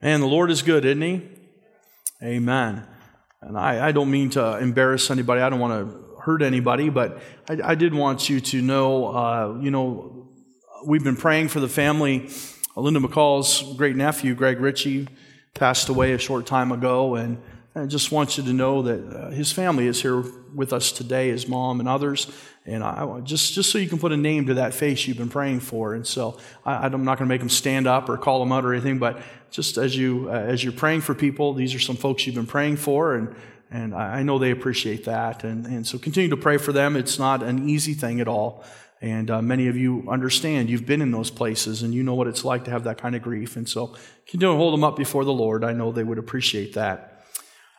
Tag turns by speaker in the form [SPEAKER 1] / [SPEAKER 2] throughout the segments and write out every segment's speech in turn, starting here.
[SPEAKER 1] And the Lord is good, isn't He? Amen. And I, I don't mean to embarrass anybody. I don't want to hurt anybody, but I, I did want you to know, uh, you know, we've been praying for the family. Linda McCall's great nephew, Greg Ritchie, passed away a short time ago, and I just want you to know that uh, his family is here with us today, his mom and others. And I, just, just so you can put a name to that face you've been praying for. And so I, am not going to make them stand up or call them out or anything, but just as, you, uh, as you're praying for people, these are some folks you've been praying for, and, and I know they appreciate that. And, and so continue to pray for them. It's not an easy thing at all. And uh, many of you understand, you've been in those places and you know what it's like to have that kind of grief. And so continue to hold them up before the Lord. I know they would appreciate that.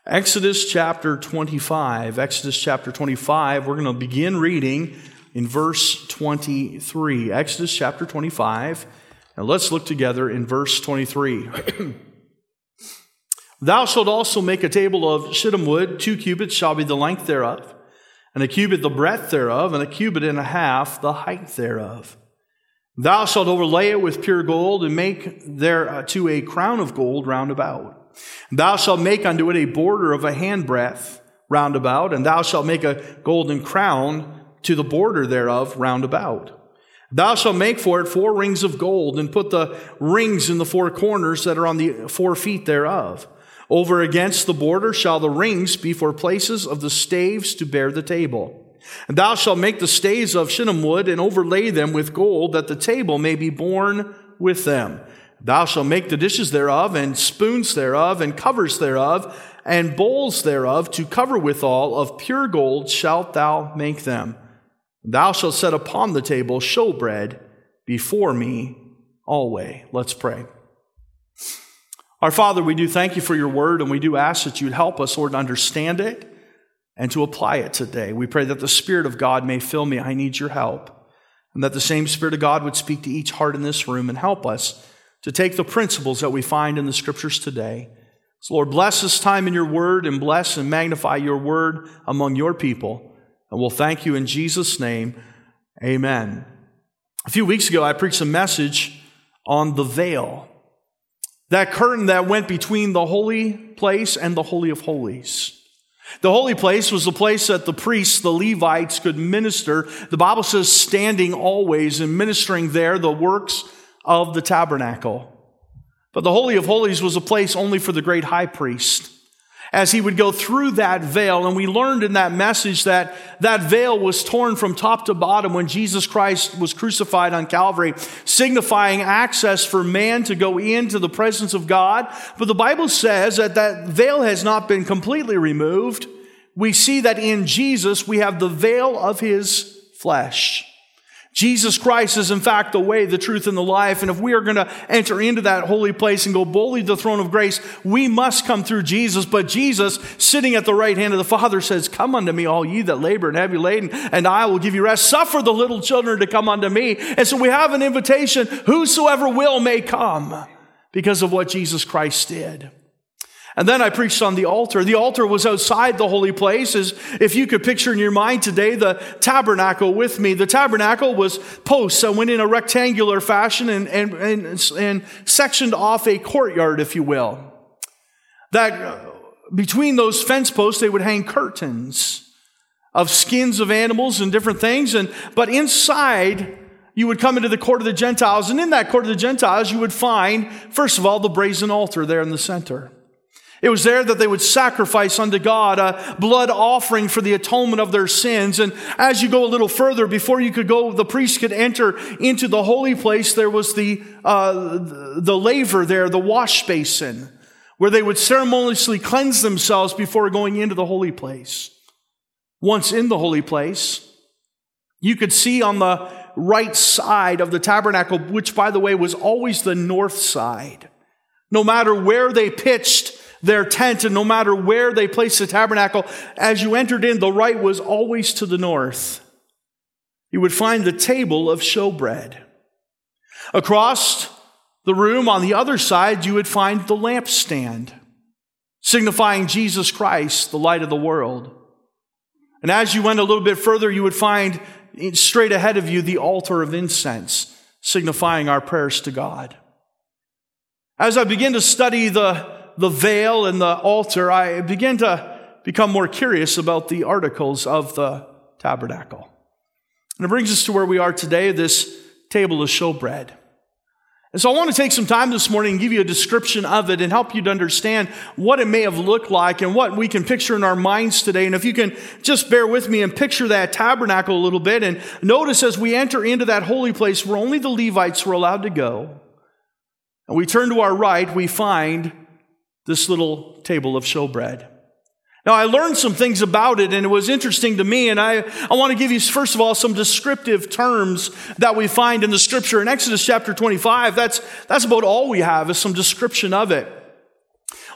[SPEAKER 1] Exodus chapter 25. Exodus chapter 25, we're going to begin reading in verse 23. Exodus chapter 25. Now let's look together in verse 23. Thou shalt also make a table of shittim wood, two cubits shall be the length thereof, and a cubit the breadth thereof, and a cubit and a half the height thereof. Thou shalt overlay it with pure gold, and make thereto uh, a crown of gold round about. Thou shalt make unto it a border of a handbreadth round about, and thou shalt make a golden crown to the border thereof round about. Thou shalt make for it four rings of gold, and put the rings in the four corners that are on the four feet thereof. Over against the border shall the rings be for places of the staves to bear the table. And thou shalt make the staves of shittim wood, and overlay them with gold, that the table may be borne with them. Thou shalt make the dishes thereof, and spoons thereof, and covers thereof, and bowls thereof, to cover withal of pure gold shalt thou make them. Thou shalt set upon the table showbread before me always. Let's pray. Our Father, we do thank you for your word, and we do ask that you'd help us, Lord, to understand it and to apply it today. We pray that the Spirit of God may fill me. I need your help. And that the same Spirit of God would speak to each heart in this room and help us to take the principles that we find in the scriptures today. So, Lord, bless this time in your word and bless and magnify your word among your people. And we'll thank you in Jesus' name. Amen. A few weeks ago, I preached a message on the veil, that curtain that went between the holy place and the Holy of Holies. The holy place was the place that the priests, the Levites, could minister. The Bible says, standing always and ministering there the works of the tabernacle. But the Holy of Holies was a place only for the great high priest. As he would go through that veil, and we learned in that message that that veil was torn from top to bottom when Jesus Christ was crucified on Calvary, signifying access for man to go into the presence of God. But the Bible says that that veil has not been completely removed. We see that in Jesus we have the veil of his flesh. Jesus Christ is in fact the way, the truth, and the life. And if we are going to enter into that holy place and go boldly to the throne of grace, we must come through Jesus. But Jesus, sitting at the right hand of the Father, says, Come unto me, all ye that labor and heavy laden, and I will give you rest. Suffer the little children to come unto me. And so we have an invitation, whosoever will may come because of what Jesus Christ did. And then I preached on the altar. The altar was outside the holy place. As if you could picture in your mind today the tabernacle with me. The tabernacle was posts that went in a rectangular fashion and, and, and, and sectioned off a courtyard, if you will. That uh, between those fence posts, they would hang curtains of skins of animals and different things. And, but inside, you would come into the court of the Gentiles. And in that court of the Gentiles, you would find, first of all, the brazen altar there in the center. It was there that they would sacrifice unto God a blood offering for the atonement of their sins. And as you go a little further, before you could go, the priest could enter into the holy place. There was the, uh, the laver there, the wash basin, where they would ceremoniously cleanse themselves before going into the holy place. Once in the holy place, you could see on the right side of the tabernacle, which by the way was always the north side. No matter where they pitched their tent, and no matter where they placed the tabernacle, as you entered in, the right was always to the north. You would find the table of showbread. Across the room on the other side, you would find the lampstand, signifying Jesus Christ, the light of the world. And as you went a little bit further, you would find straight ahead of you the altar of incense, signifying our prayers to God. As I begin to study the, the veil and the altar, I begin to become more curious about the articles of the tabernacle. And it brings us to where we are today, this table of showbread. And so I want to take some time this morning and give you a description of it and help you to understand what it may have looked like and what we can picture in our minds today. And if you can just bear with me and picture that tabernacle a little bit and notice as we enter into that holy place where only the Levites were allowed to go, and we turn to our right, we find this little table of showbread. Now, I learned some things about it and it was interesting to me. And I, I want to give you, first of all, some descriptive terms that we find in the scripture. In Exodus chapter 25, that's, that's about all we have is some description of it.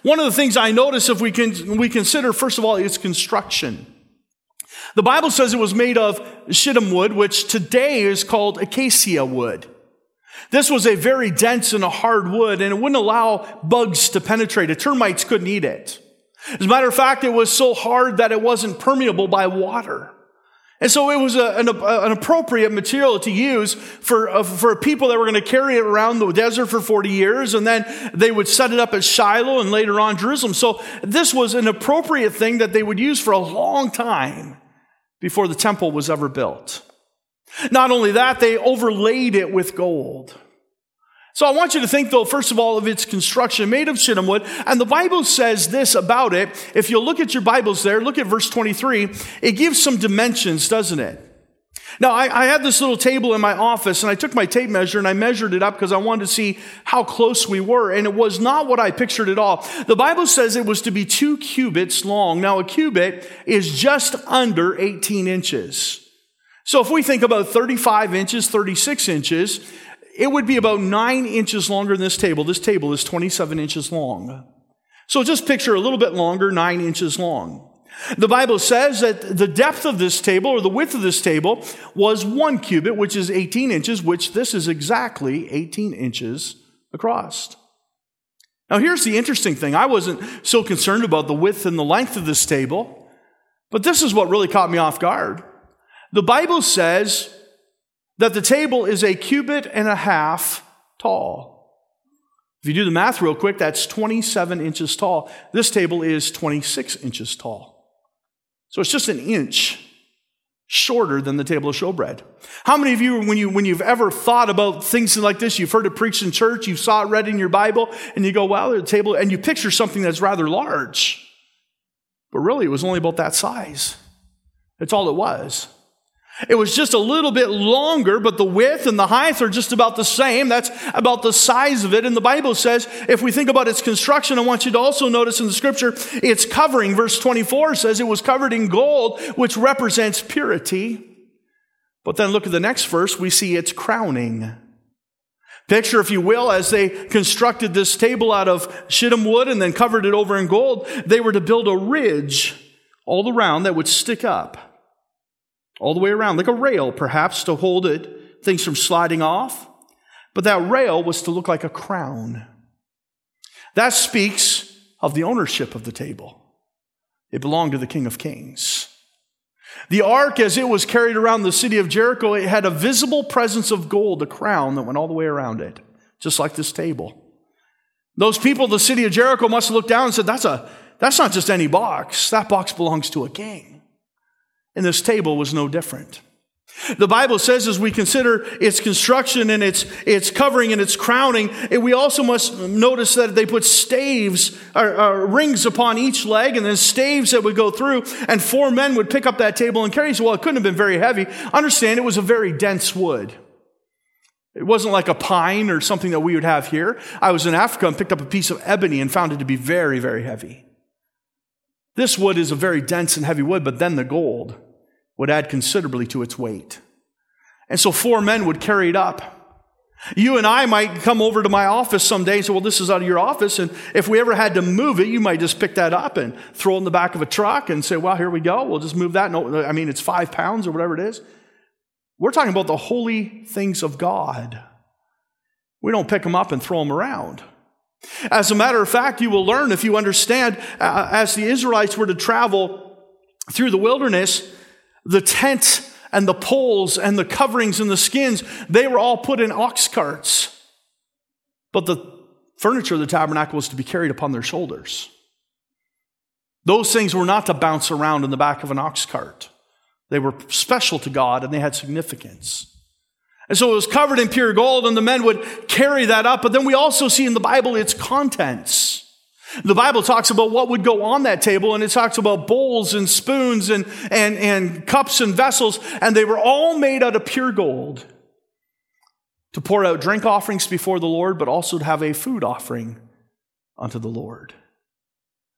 [SPEAKER 1] One of the things I notice if we can, we consider, first of all, its construction. The Bible says it was made of shittim wood, which today is called acacia wood. This was a very dense and a hard wood, and it wouldn't allow bugs to penetrate it. Termites couldn't eat it. As a matter of fact, it was so hard that it wasn't permeable by water. And so it was a, an, an, appropriate material to use for, uh, for people that were going to carry it around the desert for 40 years, and then they would set it up at Shiloh and later on Jerusalem. So this was an appropriate thing that they would use for a long time before the temple was ever built. Not only that, they overlaid it with gold. So I want you to think, though, first of all, of its construction made of shittim wood. And the Bible says this about it. If you look at your Bibles there, look at verse 23. It gives some dimensions, doesn't it? Now, I, I had this little table in my office, and I took my tape measure and I measured it up because I wanted to see how close we were. And it was not what I pictured at all. The Bible says it was to be two cubits long. Now, a cubit is just under 18 inches. So if we think about 35 inches, 36 inches, it would be about nine inches longer than this table. This table is 27 inches long. So just picture a little bit longer, nine inches long. The Bible says that the depth of this table or the width of this table was one cubit, which is 18 inches, which this is exactly 18 inches across. Now, here's the interesting thing. I wasn't so concerned about the width and the length of this table, but this is what really caught me off guard. The Bible says that the table is a cubit and a half tall. If you do the math real quick, that's 27 inches tall. This table is 26 inches tall. So it's just an inch shorter than the table of showbread. How many of you, when, you, when you've ever thought about things like this, you've heard it preached in church, you saw it read in your Bible, and you go, wow, the table, and you picture something that's rather large. But really, it was only about that size. That's all it was. It was just a little bit longer, but the width and the height are just about the same. That's about the size of it. And the Bible says, if we think about its construction, I want you to also notice in the scripture, its covering. Verse 24 says it was covered in gold, which represents purity. But then look at the next verse, we see its crowning. Picture, if you will, as they constructed this table out of shittim wood and then covered it over in gold, they were to build a ridge all around that would stick up all the way around, like a rail perhaps to hold it, things from sliding off. But that rail was to look like a crown. That speaks of the ownership of the table. It belonged to the King of Kings. The ark, as it was carried around the city of Jericho, it had a visible presence of gold, a crown that went all the way around it, just like this table. Those people the city of Jericho must have looked down and said, That's, a, that's not just any box. That box belongs to a king. And this table was no different. The Bible says as we consider its construction and its, its covering and its crowning, eh, we also must notice that they put staves or, or, rings upon each leg and then staves that would go through and four men would pick up that table and carry it. Well, it couldn't have been very heavy. Understand it was a very dense wood. It wasn't like a pine or something that we would have here. I was in Africa and picked up a piece of ebony and found it to be very, very heavy. This wood is a very dense and heavy wood, but then the gold would add considerably to its weight. And so four men would carry it up. You and I might come over to my office someday and say, Well, this is out of your office. And if we ever had to move it, you might just pick that up and throw it in the back of a truck and say, Well, here we go. We'll just move that. No, I mean, it's five pounds or whatever it is. We're talking about the holy things of God. We don't pick them up and throw them around. As a matter of fact, you will learn if you understand, uh, as the Israelites were to travel through the wilderness, the tent and the poles and the coverings and the skins, they were all put in ox carts. But the furniture of the tabernacle was to be carried upon their shoulders. Those things were not to bounce around in the back of an ox cart. They were special to God and they had significance. And so it was covered in pure gold, and the men would carry that up. But then we also see in the Bible its contents. The Bible talks about what would go on that table, and it talks about bowls and spoons and, and, and cups and vessels, and they were all made out of pure gold to pour out drink offerings before the Lord, but also to have a food offering unto the Lord.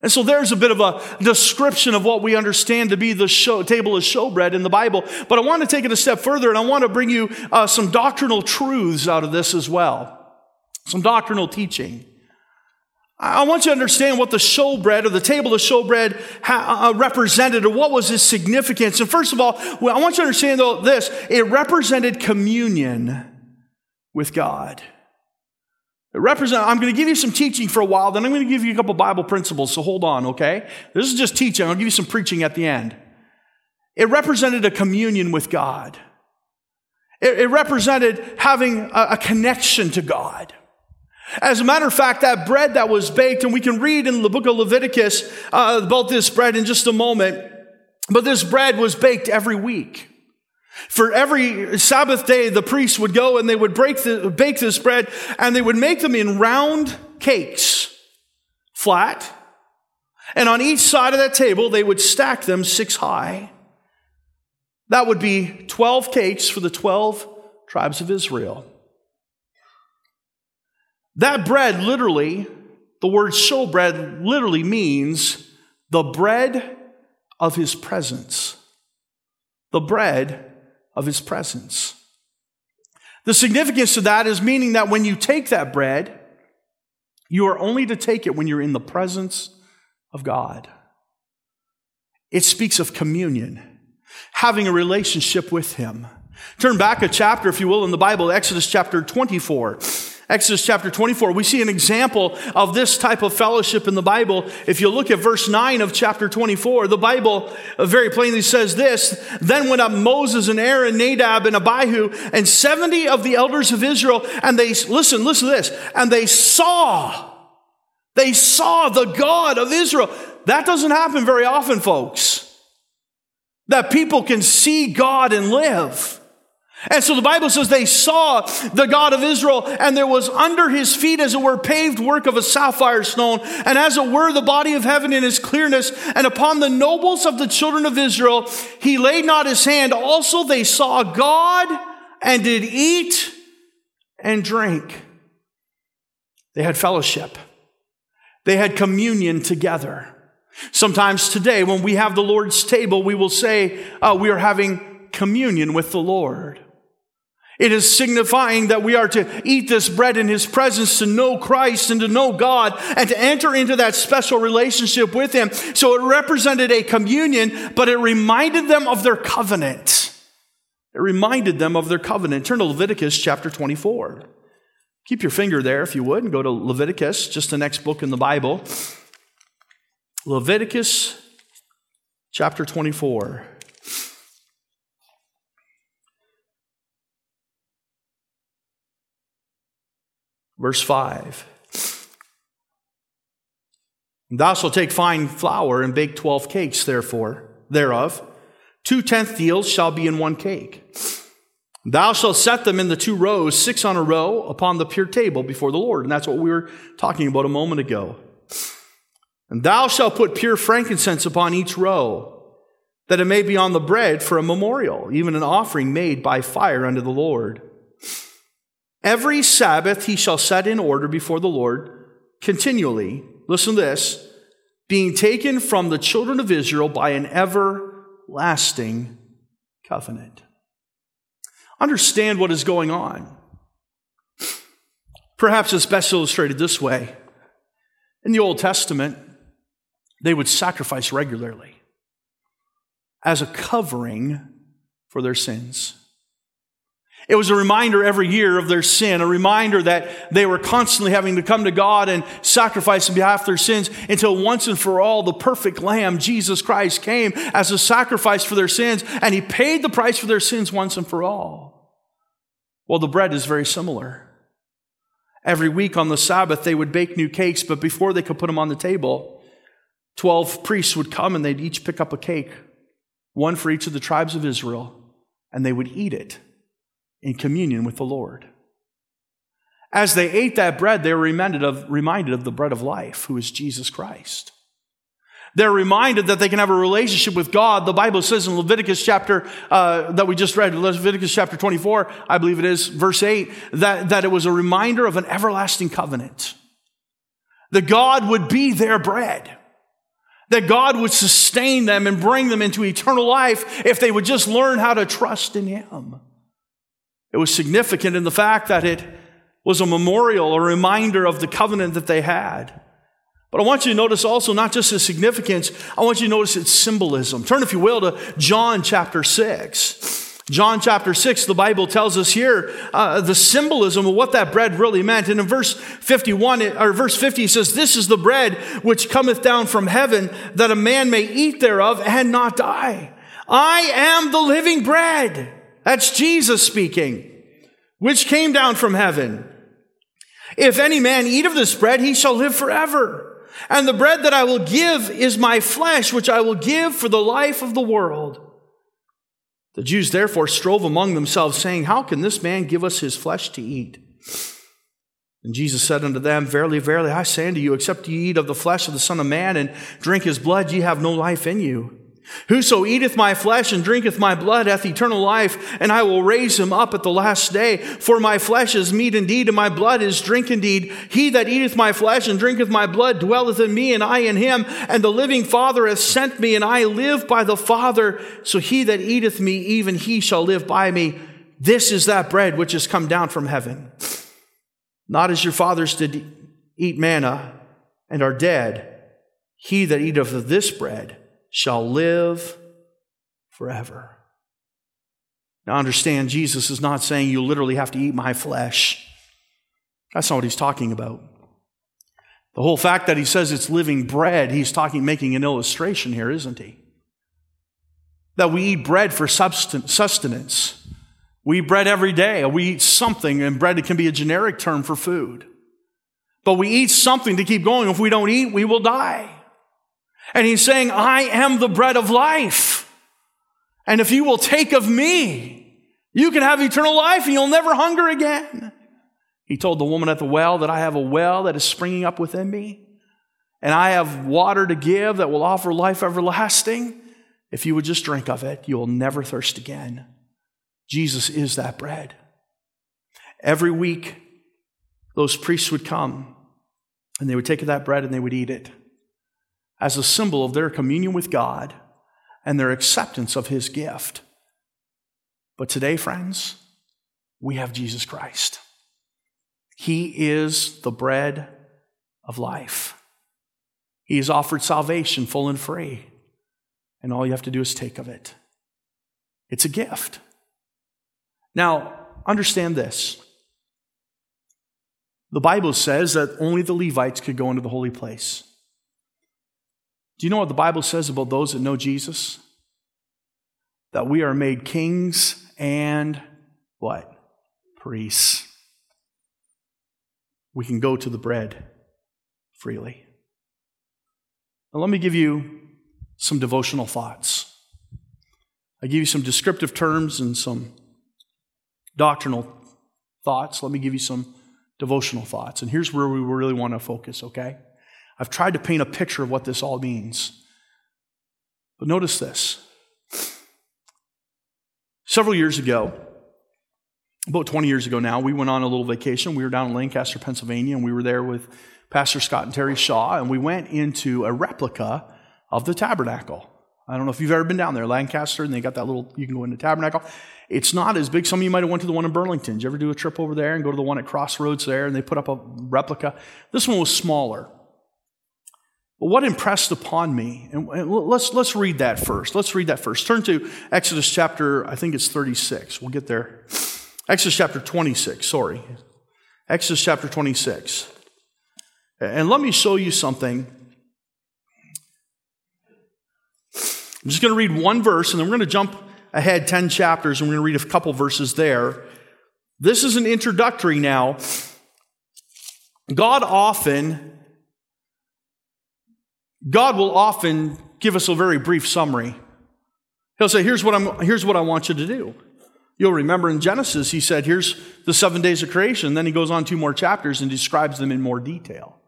[SPEAKER 1] And so there's a bit of a description of what we understand to be the show, table of showbread in the Bible. But I want to take it a step further and I want to bring you uh, some doctrinal truths out of this as well. Some doctrinal teaching. I want you to understand what the showbread or the table of showbread ha- uh, represented or what was its significance. And first of all, well, I want you to understand though this, it represented communion with God. It represent, I'm going to give you some teaching for a while, then I'm going to give you a couple Bible principles, so hold on, okay? This is just teaching. I'll give you some preaching at the end. It represented a communion with God. It, it represented having a, a connection to God. As a matter of fact, that bread that was baked, and we can read in the book of Leviticus uh, about this bread in just a moment, but this bread was baked every week. For every Sabbath day, the priests would go and they would break the, bake this bread and they would make them in round cakes, flat. And on each side of that table, they would stack them six high. That would be 12 cakes for the 12 tribes of Israel. That bread literally, the word show bread literally means the bread of his presence. The bread of his presence. The significance of that is meaning that when you take that bread, you are only to take it when you're in the presence of God. It speaks of communion, having a relationship with Him. Turn back a chapter, if you will, in the Bible, Exodus chapter 24. Exodus chapter 24, we see an example of this type of fellowship in the Bible. If you look at verse 9 of chapter 24, the Bible very plainly says this Then went up Moses and Aaron, Nadab and Abihu, and 70 of the elders of Israel, and they, listen, listen to this, and they saw, they saw the God of Israel. That doesn't happen very often, folks. That people can see God and live. And so the Bible says they saw the God of Israel, and there was under his feet, as it were, paved work of a sapphire stone, and as it were, the body of heaven in his clearness. And upon the nobles of the children of Israel, he laid not his hand. Also they saw God and did eat and drink. They had fellowship, they had communion together. Sometimes today, when we have the Lord's table, we will say uh, we are having communion with the Lord. It is signifying that we are to eat this bread in His presence to know Christ and to know God and to enter into that special relationship with Him. So it represented a communion, but it reminded them of their covenant. It reminded them of their covenant. Turn to Leviticus chapter 24. Keep your finger there if you would and go to Leviticus, just the next book in the Bible. Leviticus chapter 24. Verse 5. Thou shalt take fine flour and bake twelve cakes, therefore, thereof. Two tenth deals shall be in one cake. Thou shalt set them in the two rows, six on a row, upon the pure table before the Lord. And that's what we were talking about a moment ago. And thou shalt put pure frankincense upon each row, that it may be on the bread for a memorial, even an offering made by fire unto the Lord. Every Sabbath he shall set in order before the Lord continually. Listen to this being taken from the children of Israel by an everlasting covenant. Understand what is going on. Perhaps it's best illustrated this way. In the Old Testament, they would sacrifice regularly as a covering for their sins. It was a reminder every year of their sin, a reminder that they were constantly having to come to God and sacrifice on behalf of their sins until once and for all the perfect Lamb, Jesus Christ, came as a sacrifice for their sins and he paid the price for their sins once and for all. Well, the bread is very similar. Every week on the Sabbath, they would bake new cakes, but before they could put them on the table, 12 priests would come and they'd each pick up a cake, one for each of the tribes of Israel, and they would eat it in communion with the Lord. As they ate that bread, they were reminded of, reminded of the bread of life, who is Jesus Christ. They're reminded that they can have a relationship with God. The Bible says in Leviticus chapter uh, that we just read, Leviticus chapter 24, I believe it is, verse 8, that, that it was a reminder of an everlasting covenant. That God would be their bread. That God would sustain them and bring them into eternal life if they would just learn how to trust in Him. It was significant in the fact that it was a memorial, a reminder of the covenant that they had. But I want you to notice also not just its significance, I want you to notice its symbolism. Turn, if you will, to John chapter 6. John chapter 6, the Bible tells us here uh, the symbolism of what that bread really meant. And in verse 51, or verse 50, he says, This is the bread which cometh down from heaven, that a man may eat thereof and not die. I am the living bread. That's Jesus speaking, which came down from heaven. If any man eat of this bread, he shall live forever. And the bread that I will give is my flesh, which I will give for the life of the world. The Jews therefore strove among themselves, saying, How can this man give us his flesh to eat? And Jesus said unto them, Verily, verily, I say unto you, except ye eat of the flesh of the Son of Man and drink his blood, ye have no life in you. Whoso eateth my flesh and drinketh my blood hath eternal life, and I will raise him up at the last day. For my flesh is meat indeed, and my blood is drink indeed. He that eateth my flesh and drinketh my blood dwelleth in me, and I in him. And the living Father hath sent me, and I live by the Father. So he that eateth me, even he shall live by me. This is that bread which has come down from heaven. Not as your fathers did eat manna and are dead. He that eateth of this bread, shall live forever. Now, understand, Jesus is not saying you literally have to eat my flesh. That's not what he's talking about. The whole fact that he says it's living bread, he's talking, making an illustration here, isn't he? That we eat bread for sustenance. We eat bread every day. We eat something, and bread can be a generic term for food. But we eat something to keep going. If we don't eat, we will die. And he's saying, I am the bread of life. And if you will take of me, you can have eternal life and you'll never hunger again. He told the woman at the well that I have a well that is springing up within me, and I have water to give that will offer life everlasting. If you would just drink of it, you will never thirst again. Jesus is that bread. Every week, those priests would come and they would take that bread and they would eat it as a symbol of their communion with God and their acceptance of His gift. But today, friends, we have Jesus Christ. He is the bread of life. He has offered salvation full and free, and all you have to do is take of it. It's a gift. Now, understand this. The Bible says that only the Levites could go into the holy place. Do you know what the Bible says about those that know Jesus? That we are made kings and what? Priests. We can go to the bread freely. Now, let me give you some devotional thoughts. I give you some descriptive terms and some doctrinal thoughts. Let me give you some devotional thoughts. And here's where we really want to focus, okay? I've tried to paint a picture of what this all means. But notice this. Several years ago, about 20 years ago now, we went on a little vacation. We were down in Lancaster, Pennsylvania, and we were there with Pastor Scott and Terry Shaw, and we went into a replica of the tabernacle. I don't know if you've ever been down there, Lancaster, and they got that little, you can go into tabernacle. It's not as big. Some of you might have went to the one in Burlington. Did you ever do a trip over there and go to the one at Crossroads there, and they put up a replica? This one was smaller. But what impressed upon me, and let's, let's read that first. Let's read that first. Turn to Exodus chapter, I think it's 36. We'll get there. Exodus chapter 26, sorry. Exodus chapter 26. And let me show you something. I'm just going to read one verse, and then we're going to jump ahead 10 chapters, and we're going to read a couple verses there. This is an introductory now God often, God will often give us a very brief summary. He'll say, here's what, I'm, here's what I want you to do. You'll remember in Genesis, he said, here's the seven days of creation. Then he goes on two more chapters and describes them in more detail.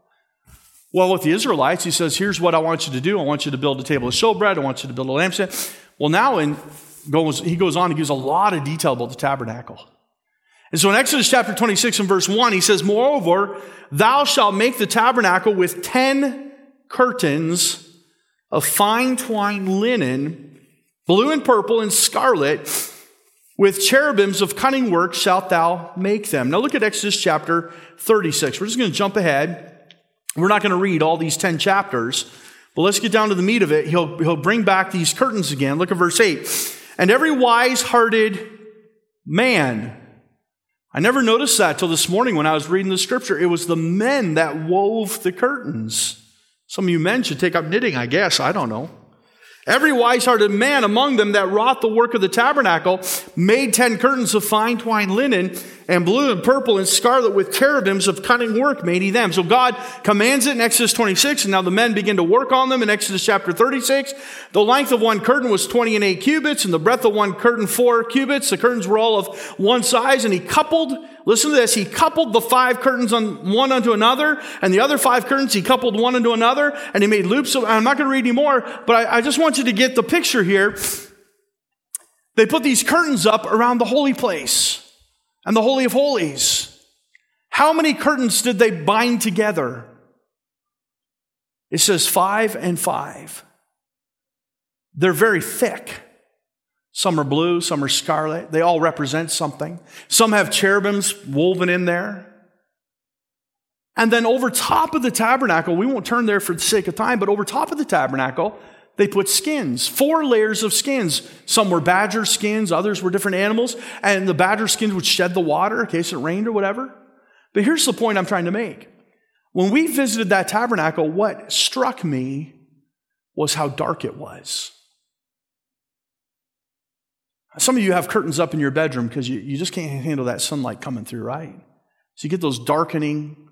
[SPEAKER 1] Well, with the Israelites, he says, here's what I want you to do. I want you to build a table of showbread. I want you to build a lampstand. Well, now in, goes, he goes on, he gives a lot of detail about the tabernacle. And so in Exodus chapter 26 and verse 1, he says, Moreover, thou shalt make the tabernacle with ten curtains of fine twined linen, blue and purple and scarlet, with cherubims of cunning work shalt thou make them. Now look at Exodus chapter 36. We're just going to jump ahead. We're not going to read all these 10 chapters, but let's get down to the meat of it. He'll, he'll bring back these curtains again. Look at verse 8. And every wise hearted man, I never noticed that till this morning when I was reading the scripture. It was the men that wove the curtains. Some of you men should take up knitting, I guess. I don't know. Every wise hearted man among them that wrought the work of the tabernacle made ten curtains of fine twined linen and blue and purple and scarlet with cherubims of cunning work made he them. So God commands it in Exodus 26, and now the men begin to work on them in Exodus chapter 36. The length of one curtain was 20 and 8 cubits, and the breadth of one curtain 4 cubits. The curtains were all of one size, and he coupled, listen to this, he coupled the five curtains on one unto another, and the other five curtains he coupled one unto another, and he made loops. Of, I'm not going to read anymore, but I, I just want you to get the picture here. They put these curtains up around the holy place and the Holy of Holies. How many curtains did they bind together? It says five and five. They're very thick. Some are blue, some are scarlet. They all represent something. Some have cherubims woven in there. And then over top of the tabernacle, we won't turn there for the sake of time, but over top of the tabernacle, they put skins, four layers of skins. Some were badger skins, others were different animals, and the badger skins would shed the water in case it rained or whatever. But here's the point I'm trying to make. When we visited that tabernacle, what struck me was how dark it was. Some of you have curtains up in your bedroom because you, you just can't handle that sunlight coming through, right? So you get those darkening.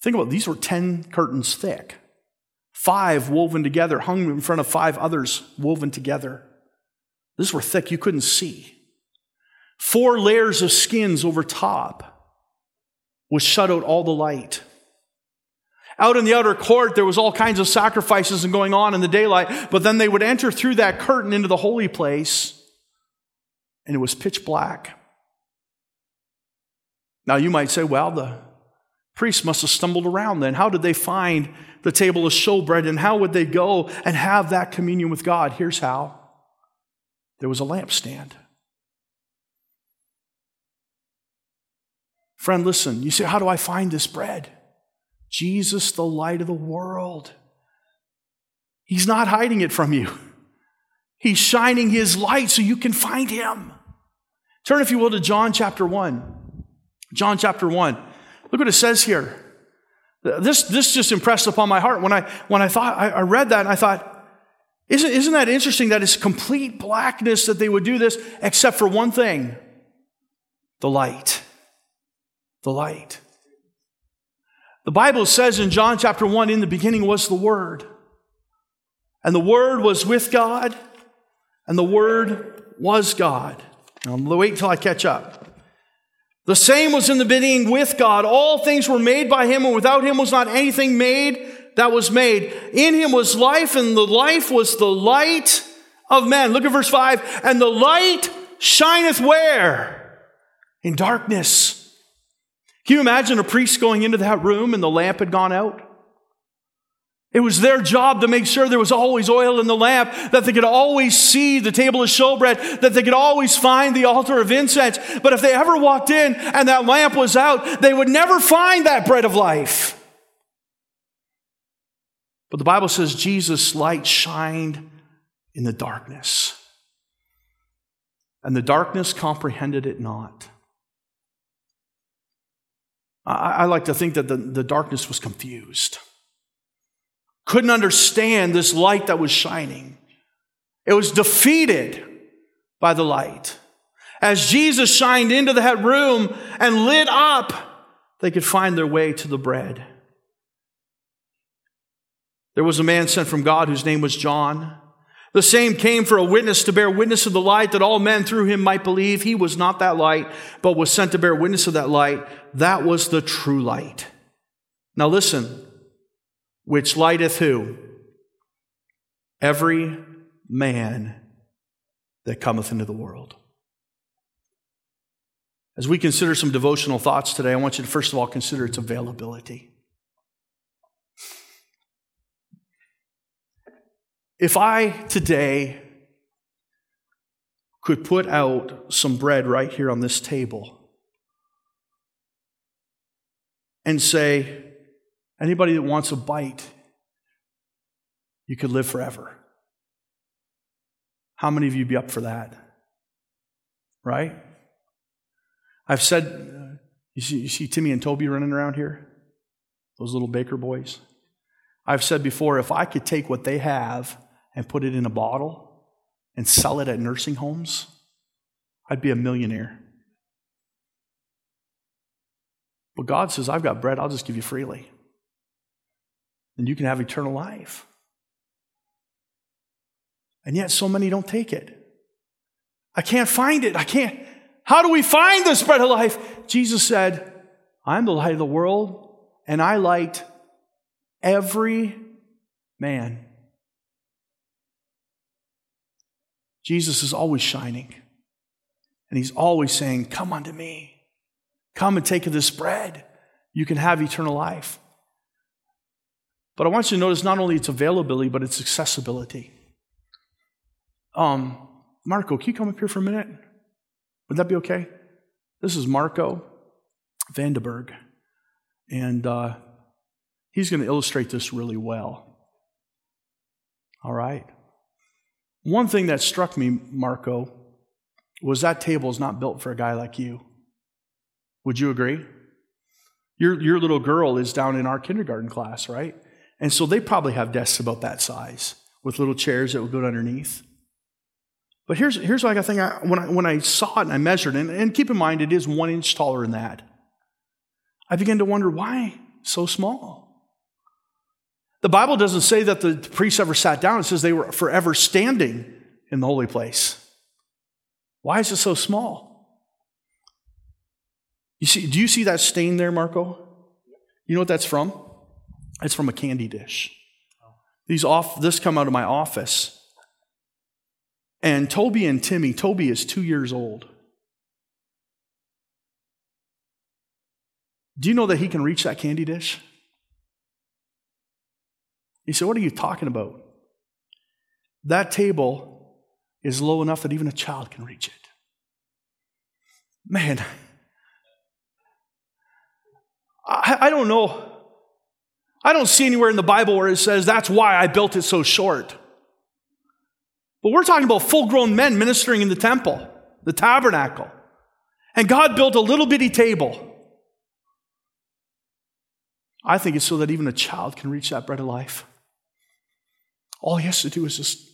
[SPEAKER 1] Think about it, these were 10 curtains thick. Five woven together, hung in front of five others woven together. These were thick, you couldn't see. Four layers of skins over top, which shut out all the light. Out in the outer court, there was all kinds of sacrifices and going on in the daylight, but then they would enter through that curtain into the holy place, and it was pitch black. Now you might say, well, the priests must have stumbled around then. How did they find the table of showbread, and how would they go and have that communion with God? Here's how there was a lampstand. Friend, listen, you say, How do I find this bread? Jesus, the light of the world. He's not hiding it from you. He's shining his light so you can find him. Turn, if you will, to John chapter 1. John chapter 1. Look what it says here. This, this just impressed upon my heart when I, when I thought, I, I read that and I thought, isn't, isn't that interesting that it's complete blackness that they would do this, except for one thing the light. The light. The Bible says in John chapter 1 in the beginning was the Word. And the Word was with God, and the Word was God. Now, wait until I catch up. The same was in the beginning with God. All things were made by him, and without him was not anything made that was made. In him was life, and the life was the light of men. Look at verse 5. And the light shineth where? In darkness. Can you imagine a priest going into that room and the lamp had gone out? It was their job to make sure there was always oil in the lamp, that they could always see the table of showbread, that they could always find the altar of incense. But if they ever walked in and that lamp was out, they would never find that bread of life. But the Bible says Jesus' light shined in the darkness, and the darkness comprehended it not. I, I like to think that the, the darkness was confused couldn't understand this light that was shining. It was defeated by the light. As Jesus shined into that room and lit up, they could find their way to the bread. There was a man sent from God whose name was John. The same came for a witness to bear witness of the light that all men through him might believe. He was not that light, but was sent to bear witness of that light. That was the true light. Now listen, which lighteth who? Every man that cometh into the world. As we consider some devotional thoughts today, I want you to first of all consider its availability. If I today could put out some bread right here on this table and say, anybody that wants a bite, you could live forever. How many of you be up for that? Right? I've said, you see, you see Timmy and Toby running around here? Those little baker boys? I've said before, if I could take what they have and put it in a bottle and sell it at nursing homes, I'd be a millionaire. But God says, I've got bread, I'll just give you freely. And you can have eternal life. And yet, so many don't take it. I can't find it. I can't. How do we find this bread of life? Jesus said, I'm the light of the world, and I light every man. Jesus is always shining. And he's always saying, Come unto me. Come and take of this bread. You can have eternal life. But I want you to notice not only its availability, but its accessibility. Um, Marco, can you come up here for a minute? Would that be okay? This is Marco Vandenberg. And uh, he's going to illustrate this really well. All right? One thing that struck me, Marco, was that table is not built for a guy like you. Would you agree? Your, your little girl is down in our kindergarten class, right? And so they probably have desks about that size with little chairs that would go underneath. But here's, here's like I think I, when, I, when I saw it and I measured, and, and keep in mind it is one inch taller than that, I began to wonder why so small? The Bible doesn't say that the priests ever sat down, it says they were forever standing in the holy place. Why is it so small? You see, do you see that stain there, Marco? You know what that's from? It's from a candy dish. These off this come out of my office. And Toby and Timmy, Toby is two years old. Do you know that he can reach that candy dish? He said, What are you talking about? That table is low enough that even a child can reach it. Man, I, I don't know. I don't see anywhere in the Bible where it says that's why I built it so short. But we're talking about full grown men ministering in the temple, the tabernacle. And God built a little bitty table. I think it's so that even a child can reach that bread of life. All he has to do is just.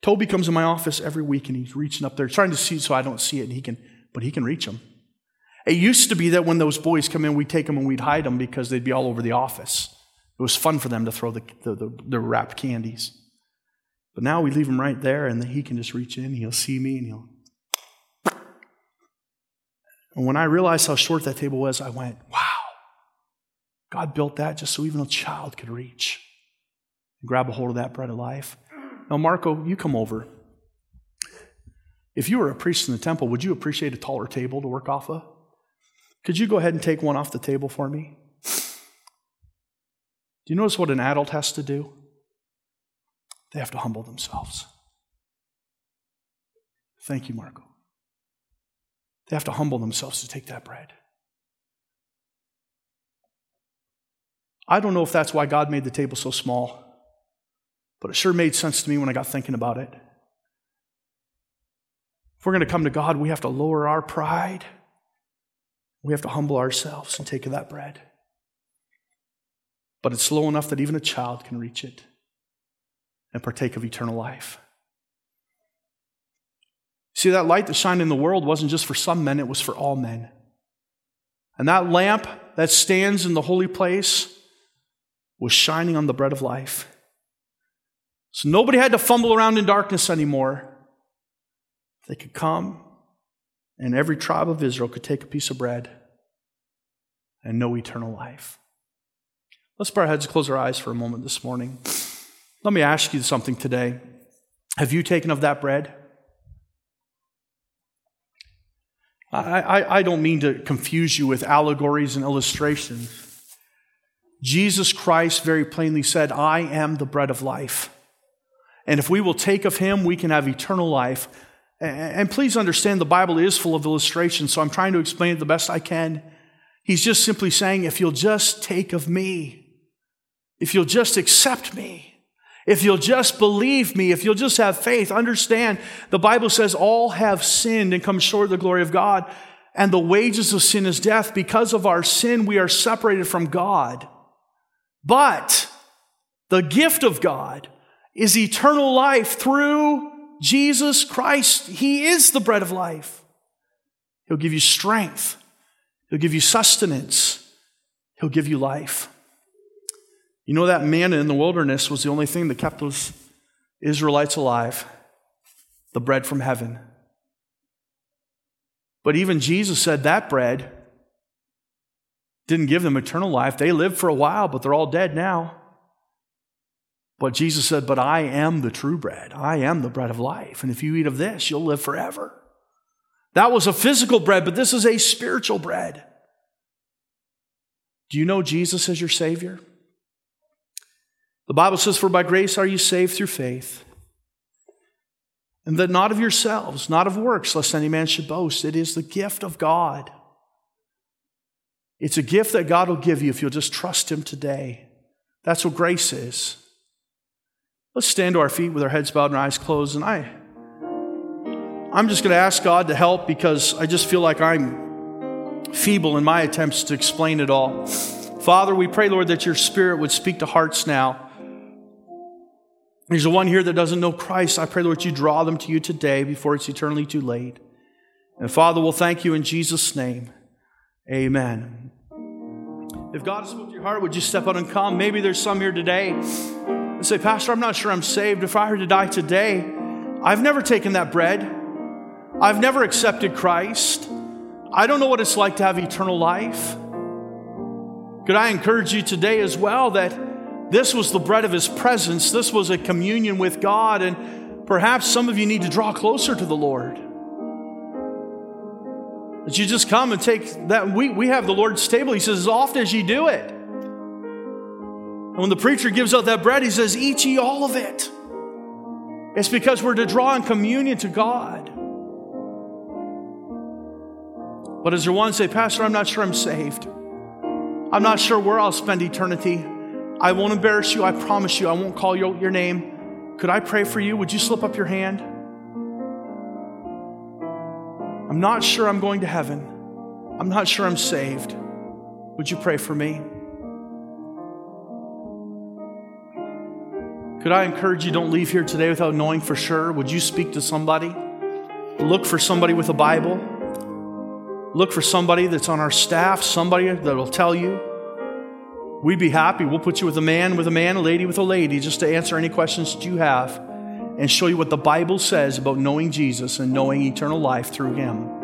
[SPEAKER 1] Toby comes in my office every week and he's reaching up there, trying to see so I don't see it, and he can, but he can reach them. It used to be that when those boys come in, we'd take them and we'd hide them because they'd be all over the office. It was fun for them to throw the, the, the, the wrapped candies. But now we leave them right there, and he can just reach in, he'll see me, and he'll. And when I realized how short that table was, I went, wow, God built that just so even a child could reach And grab a hold of that bread of life. Now, Marco, you come over. If you were a priest in the temple, would you appreciate a taller table to work off of? Could you go ahead and take one off the table for me? Do you notice what an adult has to do? They have to humble themselves. Thank you, Marco. They have to humble themselves to take that bread. I don't know if that's why God made the table so small. But it sure made sense to me when I got thinking about it. If we're going to come to God, we have to lower our pride. We have to humble ourselves and take of that bread. But it's low enough that even a child can reach it and partake of eternal life. See, that light that shined in the world wasn't just for some men, it was for all men. And that lamp that stands in the holy place was shining on the bread of life. So nobody had to fumble around in darkness anymore. They could come, and every tribe of Israel could take a piece of bread and know eternal life. Let's bow our heads and close our eyes for a moment this morning. Let me ask you something today. Have you taken of that bread? I, I, I don't mean to confuse you with allegories and illustrations. Jesus Christ very plainly said, I am the bread of life. And if we will take of him, we can have eternal life. And please understand the Bible is full of illustrations, so I'm trying to explain it the best I can. He's just simply saying, if you'll just take of me, if you'll just accept me, if you'll just believe me, if you'll just have faith, understand the Bible says all have sinned and come short of the glory of God, and the wages of sin is death. Because of our sin, we are separated from God. But the gift of God is eternal life through Jesus Christ. He is the bread of life. He'll give you strength. He'll give you sustenance. He'll give you life. You know, that manna in the wilderness was the only thing that kept those Israelites alive the bread from heaven. But even Jesus said that bread didn't give them eternal life. They lived for a while, but they're all dead now. But Jesus said, But I am the true bread. I am the bread of life. And if you eat of this, you'll live forever. That was a physical bread, but this is a spiritual bread. Do you know Jesus as your Savior? The Bible says, For by grace are you saved through faith. And that not of yourselves, not of works, lest any man should boast. It is the gift of God. It's a gift that God will give you if you'll just trust Him today. That's what grace is. Let's stand to our feet with our heads bowed and our eyes closed. And I, I'm just going to ask God to help because I just feel like I'm feeble in my attempts to explain it all. Father, we pray, Lord, that your Spirit would speak to hearts now. There's the one here that doesn't know Christ. I pray, Lord, you draw them to you today before it's eternally too late. And Father, we'll thank you in Jesus' name. Amen. If God has spoken to your heart, would you step out and come? Maybe there's some here today and say, Pastor, I'm not sure I'm saved. If I were to die today, I've never taken that bread. I've never accepted Christ. I don't know what it's like to have eternal life. Could I encourage you today as well that this was the bread of his presence. This was a communion with God. And perhaps some of you need to draw closer to the Lord. That you just come and take that. We, we have the Lord's table. He says, as often as you do it. And when the preacher gives out that bread, he says, Eat ye all of it. It's because we're to draw in communion to God. But is there one say, Pastor, I'm not sure I'm saved. I'm not sure where I'll spend eternity. I won't embarrass you. I promise you, I won't call your, your name. Could I pray for you? Would you slip up your hand? I'm not sure I'm going to heaven. I'm not sure I'm saved. Would you pray for me? Could I encourage you don't leave here today without knowing for sure? Would you speak to somebody? Look for somebody with a Bible. Look for somebody that's on our staff, somebody that will tell you We'd be happy. We'll put you with a man with a man, a lady with a lady, just to answer any questions that you have and show you what the Bible says about knowing Jesus and knowing eternal life through Him.